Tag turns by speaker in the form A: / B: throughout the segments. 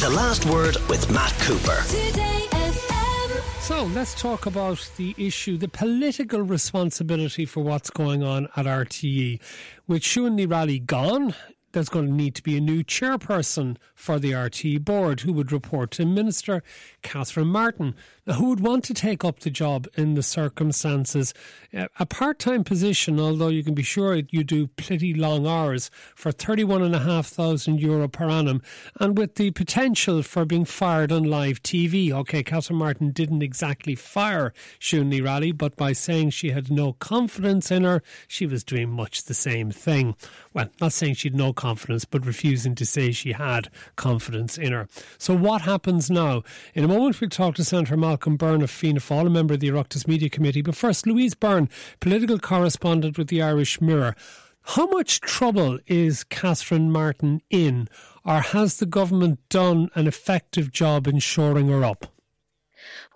A: The Last Word with Matt Cooper.
B: So let's talk about the issue, the political responsibility for what's going on at RTE. With Siún Ní Raghallaigh gone, there's going to need to be a new chairperson for the RTE board who would report to Minister Catherine Martin. Now, who would want to take up the job in the circumstances? A part time position, although you can be sure you do pretty long hours for €31,500 Euro per annum, and with the potential for being fired on live TV. OK, Catherine Martin didn't exactly fire Ní Raghallaigh, but by saying she had no confidence in her, she was doing much the same thing. Well, not saying she had no confidence, but refusing to say she had confidence in her. So, what happens now? In a moment, we'll talk to Senator Malcolm Byrne of Fianna Fáil, a member of the Oireachtas Media Committee. But first, Louise Burne, political correspondent with the Irish Mirror. How much trouble is Catherine Martin in, or has the government done an effective job in shoring her up?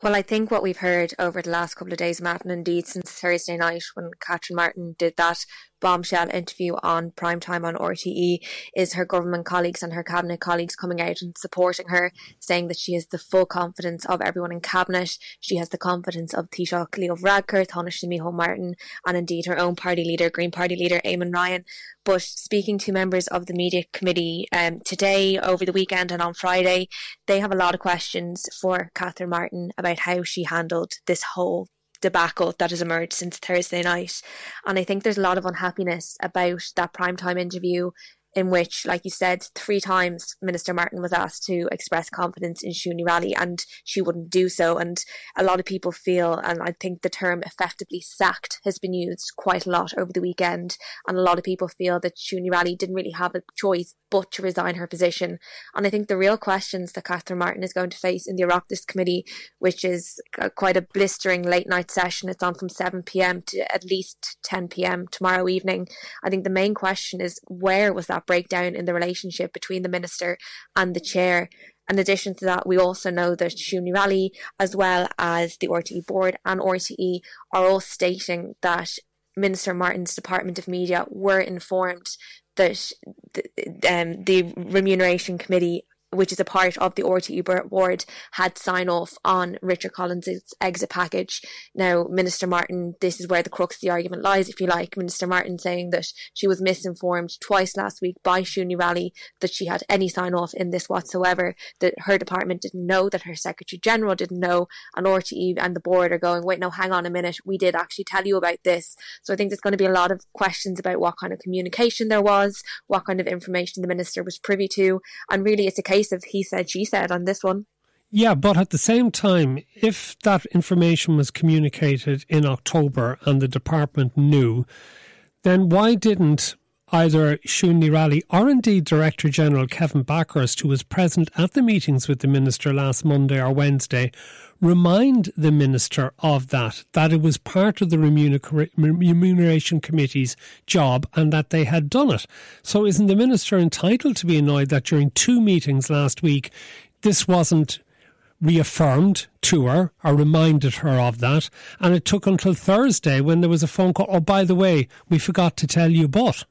C: Well, I think what we've heard over the last couple of days, Matt, and indeed since Thursday night when Catherine Martin did that bombshell interview on prime time on RTE, is her government colleagues and her cabinet colleagues coming out and supporting her, saying that she has the full confidence of everyone in cabinet. She has the confidence of Taoiseach Leo Tánaiste Micheál Martin, and indeed her own party leader, Green Party leader Eamon Ryan. But speaking to members of the media committee um, today, over the weekend, and on Friday, they have a lot of questions for Catherine Martin about how she handled this whole debacle that has emerged since Thursday night. And I think there's a lot of unhappiness about that primetime interview in which, like you said, three times Minister Martin was asked to express confidence in Siún Ní Raghallaigh and she wouldn't do so. And a lot of people feel, and I think the term effectively sacked has been used quite a lot over the weekend. And a lot of people feel that Siún Ní Raghallaigh didn't really have a choice but to resign her position. And I think the real questions that Catherine Martin is going to face in the Oireachtas Committee, which is quite a blistering late night session, it's on from 7 pm to at least 10 pm tomorrow evening. I think the main question is where was that breakdown in the relationship between the minister and the chair. In addition to that, we also know that Ní Raghallaigh, as well as the RTE board and RTE, are all stating that Minister Martin's Department of Media were informed that the, um, the remuneration committee which is a part of the RTE board, had sign off on Richard Collins's exit package. Now, Minister Martin, this is where the crux of the argument lies, if you like. Minister Martin saying that she was misinformed twice last week by Ní Raghallaigh that she had any sign off in this whatsoever, that her department didn't know, that her Secretary General didn't know, and RTE and the board are going, wait, no, hang on a minute, we did actually tell you about this. So I think there's going to be a lot of questions about what kind of communication there was, what kind of information the minister was privy to, and really it's a case case of he said, she said on this one.
B: Yeah, but at the same time, if that information was communicated in October and the department knew, then why didn't either Ní Raghallaigh or indeed Director General Kevin Bakhurst, who was present at the meetings with the Minister last Monday or Wednesday, remind the Minister of that, that it was part of the Remuneration Committee's job and that they had done it. So isn't the Minister entitled to be annoyed that during two meetings last week, this wasn't reaffirmed to her or reminded her of that. And it took until Thursday when there was a phone call. Oh, by the way, we forgot to tell you, but.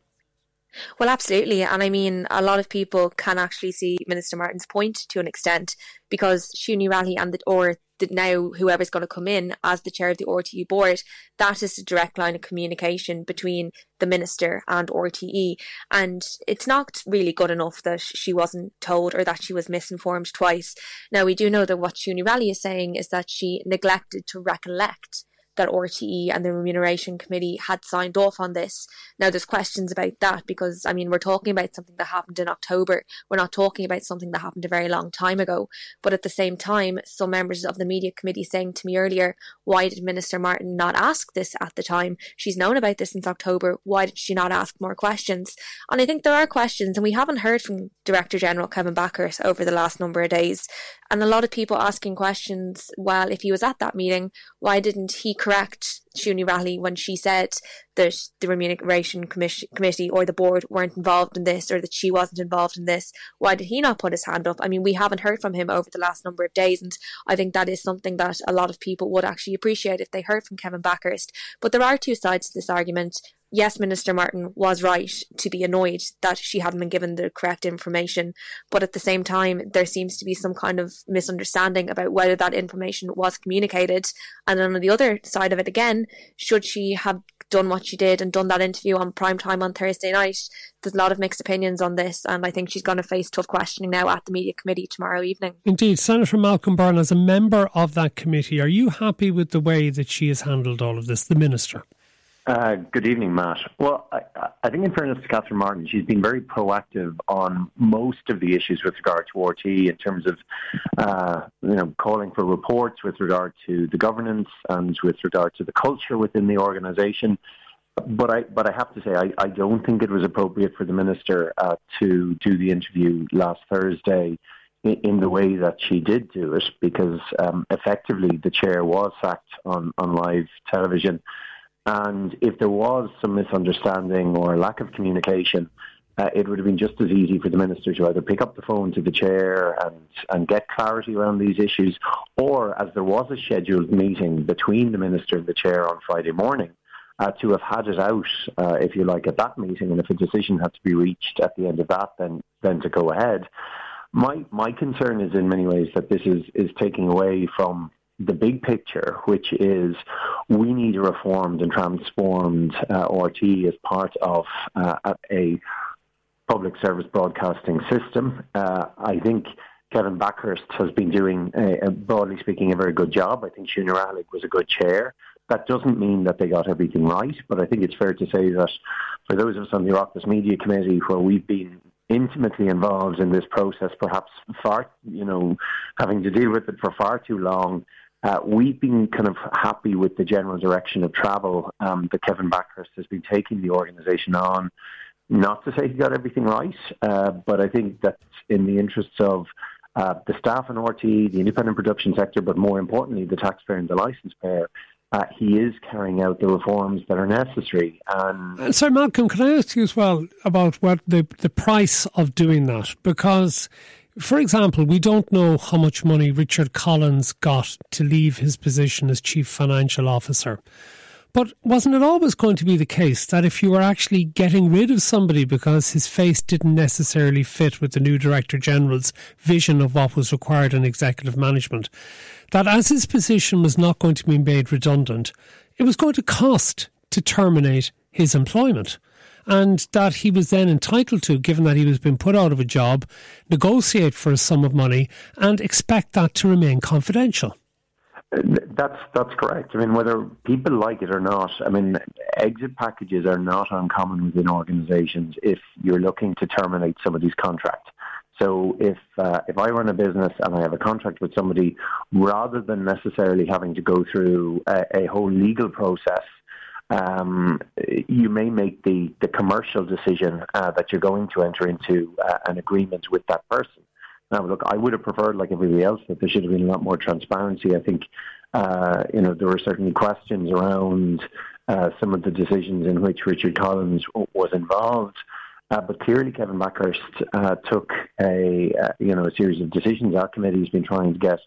C: Well, absolutely. And I mean, a lot of people can actually see Minister Martin's point to an extent because Siún Ní Raghallaigh and the, or the, now whoever's going to come in as the chair of the RTE board, that is the direct line of communication between the minister and RTE. And it's not really good enough that she wasn't told or that she was misinformed twice. Now, we do know that what Siún Ní Raghallaigh is saying is that she neglected to recollect that RTE and the Remuneration Committee had signed off on this. Now, there's questions about that because, I mean, we're talking about something that happened in October. We're not talking about something that happened a very long time ago. But at the same time, some members of the Media Committee saying to me earlier, why did Minister Martin not ask this at the time? She's known about this since October. Why did she not ask more questions? And I think there are questions, and we haven't heard from Director General Kevin Bakhurst over the last number of days. And a lot of people asking questions, well, if he was at that meeting, why didn't he correct Siún Ní when she said that the remuneration committee or the board weren't involved in this or that she wasn't involved in this? Why did he not put his hand up? I mean, we haven't heard from him over the last number of days, and I think that is something that a lot of people would actually appreciate if they heard from Kevin Bakhurst. But there are two sides to this argument yes, Minister Martin was right to be annoyed that she hadn't been given the correct information, but at the same time, there seems to be some kind of misunderstanding about whether that information was communicated. And then on the other side of it, again, should she have done what she did and done that interview on prime time on Thursday night. There's a lot of mixed opinions on this, and I think she's going to face tough questioning now at the media committee tomorrow evening.
B: Indeed, Senator Malcolm Byrne, as a member of that committee, are you happy with the way that she has handled all of this, the minister?
D: Uh, good evening, Matt. Well, I, I, think in fairness to Catherine Martin, she's been very proactive on most of the issues with regard to RTE in terms of, uh, you know, calling for reports with regard to the governance and with regard to the culture within the organisation. But I, but I have to say, I, I don't think it was appropriate for the minister uh, to do the interview last Thursday in, the way that she did do it, because um, effectively the chair was sacked on, on live television. And if there was some misunderstanding or lack of communication, uh, it would have been just as easy for the minister to either pick up the phone to the chair and, and get clarity around these issues, or as there was a scheduled meeting between the minister and the chair on Friday morning, uh, to have had it out, uh, if you like, at that meeting, and if a decision had to be reached at the end of that, then then to go ahead. My my concern is in many ways that this is is taking away from the big picture, which is we need a reformed and transformed uh, RTE as part of uh, a public service broadcasting system. Uh, I think Kevin Bakhurst has been doing, a, a, broadly speaking, a very good job. I think Ní Raghallaigh was a good chair. That doesn't mean that they got everything right, but I think it's fair to say that for those of us on the Oireachtas Media Committee, where we've been intimately involved in this process, perhaps far, you know, having to deal with it for far too long, uh, we've been kind of happy with the general direction of travel um, that Kevin Bakhurst has been taking the organisation on. Not to say he got everything right, uh, but I think that in the interests of uh, the staff in RTE, the independent production sector, but more importantly, the taxpayer and the licence payer, uh, he is carrying out the reforms that are necessary. And
B: uh, so, Malcolm, can I ask you as well about what the the price of doing that? Because for example, we don't know how much money Richard Collins got to leave his position as chief financial officer. But wasn't it always going to be the case that if you were actually getting rid of somebody because his face didn't necessarily fit with the new Director General's vision of what was required in executive management, that as his position was not going to be made redundant, it was going to cost to terminate his employment? And that he was then entitled to, given that he was being put out of a job, negotiate for a sum of money and expect that to remain confidential.
D: That's that's correct. I mean, whether people like it or not, I mean, exit packages are not uncommon within organisations. If you're looking to terminate somebody's contract, so if uh, if I run a business and I have a contract with somebody, rather than necessarily having to go through a, a whole legal process um, you may make the, the commercial decision uh, that you're going to enter into uh, an agreement with that person. Now, look, I would have preferred, like everybody else, that there should have been a lot more transparency. I think, uh, you know, there were certainly questions around uh, some of the decisions in which Richard Collins was involved. Uh, but clearly, Kevin Bakhurst uh, took a you know a series of decisions. Our committee has been trying to get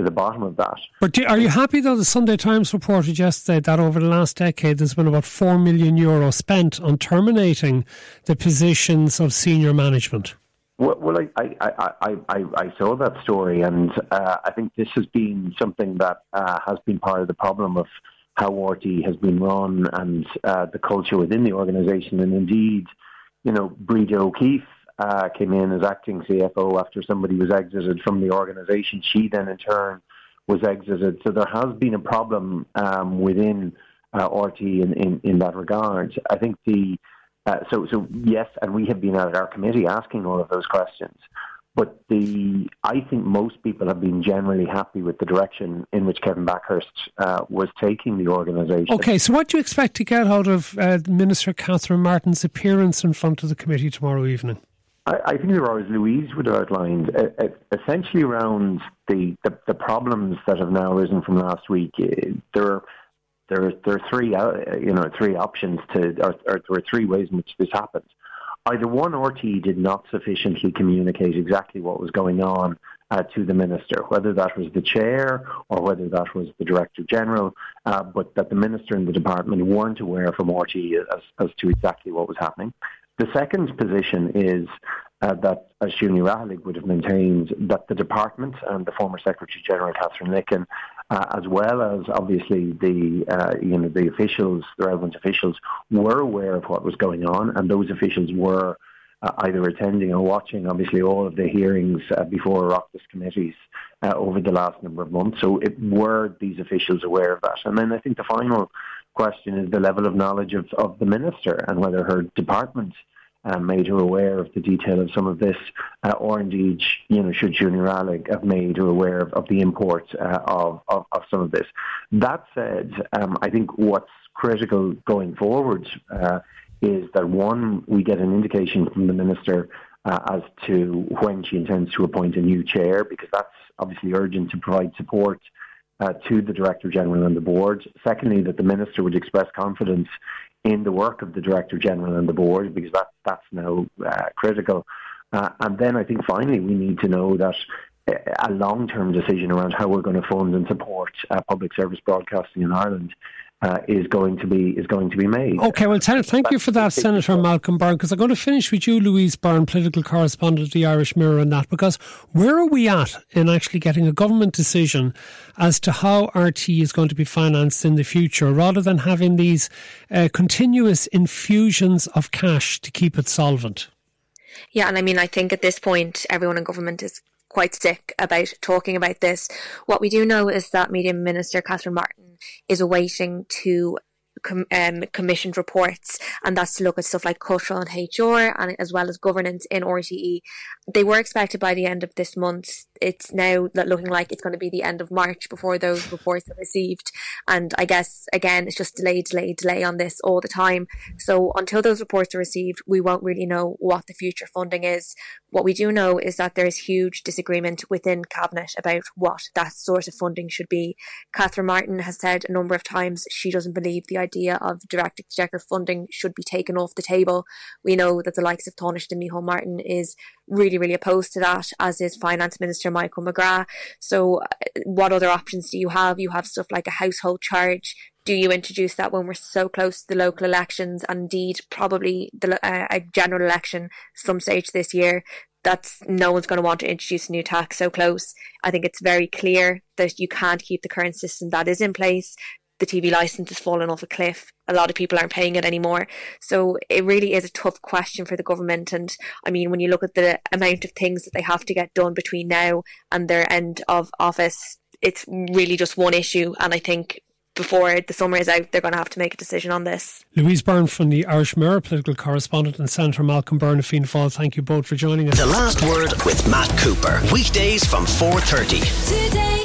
D: to the bottom of that.
B: But do, are you happy though? The Sunday Times reported yesterday that over the last decade there's been about four million euro spent on terminating the positions of senior management.
D: Well, well I, I, I, I, I saw that story, and uh, I think this has been something that uh, has been part of the problem of how RTE has been run and uh, the culture within the organisation, and indeed, you know, Breda O'Keeffe uh, came in as acting CFO after somebody was exited from the organisation. She then, in turn, was exited. So there has been a problem um, within uh, RTE in, in, in, that regard. I think the uh, so so yes, and we have been at our committee asking all of those questions. But the I think most people have been generally happy with the direction in which Kevin Bakhurst uh, was taking the organisation.
B: Okay, so what do you expect to get out of uh, Minister Catherine Martin's appearance in front of the committee tomorrow evening?
D: I, think there are, as Louise would have outlined, essentially around the, the, the, problems that have now arisen from last week. Uh, there are there are, there are three uh, you know three options to or, or there are three ways in which this happened. Either one, RTE did not sufficiently communicate exactly what was going on uh, to the minister, whether that was the chair or whether that was the director general, uh, but that the minister and the department weren't aware from RTE as, as to exactly what was happening. The second position is uh, that, as Siún Ní would have maintained, that the department and the former Secretary General Katherine Licken, uh, as well as obviously the uh, you know the officials, the relevant officials, were aware of what was going on, and those officials were uh, either attending or watching, obviously, all of the hearings uh, before Oireachtas committees uh, over the last number of months. So, it, were these officials aware of that? And then I think the final question is the level of knowledge of, of the minister and whether her department uh, made her aware of the detail of some of this, uh, or indeed, you know, should Siún Ní Raghallaigh have made her aware of, of the import uh, of, of, of, some of this. That said, um, I think what's critical going forward uh, is that one, we get an indication from the minister uh, as to when she intends to appoint a new chair, because that's obviously urgent to provide support uh, to the Director General and the board. Secondly, that the Minister would express confidence in the work of the Director General and the board because that, that's now uh, critical. Uh, and then I think finally we need to know that uh, a long term decision around how we're going to fund and support uh, public service broadcasting in Ireland uh, is going to be is going to be made.
B: Okay, well, thank you for that, Senator Malcolm Byrne, because I'm going to finish with you, Louise Burne, political correspondent of the Irish Mirror, on that. Because where are we at in actually getting a government decision as to how RTE is going to be financed in the future, rather than having these uh, continuous infusions of cash to keep it solvent?
C: Yeah, and I mean, I think at this point, everyone in government is quite sick about talking about this. What we do know is that Media Minister Catherine Martin is awaiting to com- um, commissioned reports, and that's to look at stuff like cultural and HR, and as well as governance in RTE. They were expected by the end of this month. It's now looking like it's going to be the end of March before those reports are received. And I guess again, it's just delay, delay, delay on this all the time. So until those reports are received, we won't really know what the future funding is. What we do know is that there is huge disagreement within cabinet about what that source of funding should be. Catherine Martin has said a number of times she doesn't believe the idea of direct exchequer funding should be taken off the table. We know that the likes of Tánaiste and Micheál Martin is really, really opposed to that, as is Finance Minister Michael McGrath. So, uh, what other options do you have? You have stuff like a household charge. Do you introduce that when we're so close to the local elections and indeed probably the, uh, a general election some stage this year? that's no one's going to want to introduce a new tax so close. I think it's very clear that you can't keep the current system that is in place the TV license has fallen off a cliff. A lot of people aren't paying it anymore. So it really is a tough question for the government. And I mean, when you look at the amount of things that they have to get done between now and their end of office, it's really just one issue. And I think before the summer is out, they're going to have to make a decision on this.
B: Louise Burne from the Irish Mirror, political correspondent, and Senator Malcolm Byrne of Fianna Fáil. Thank you both for joining us.
A: The last word with Matt Cooper, weekdays from 4:30. Today.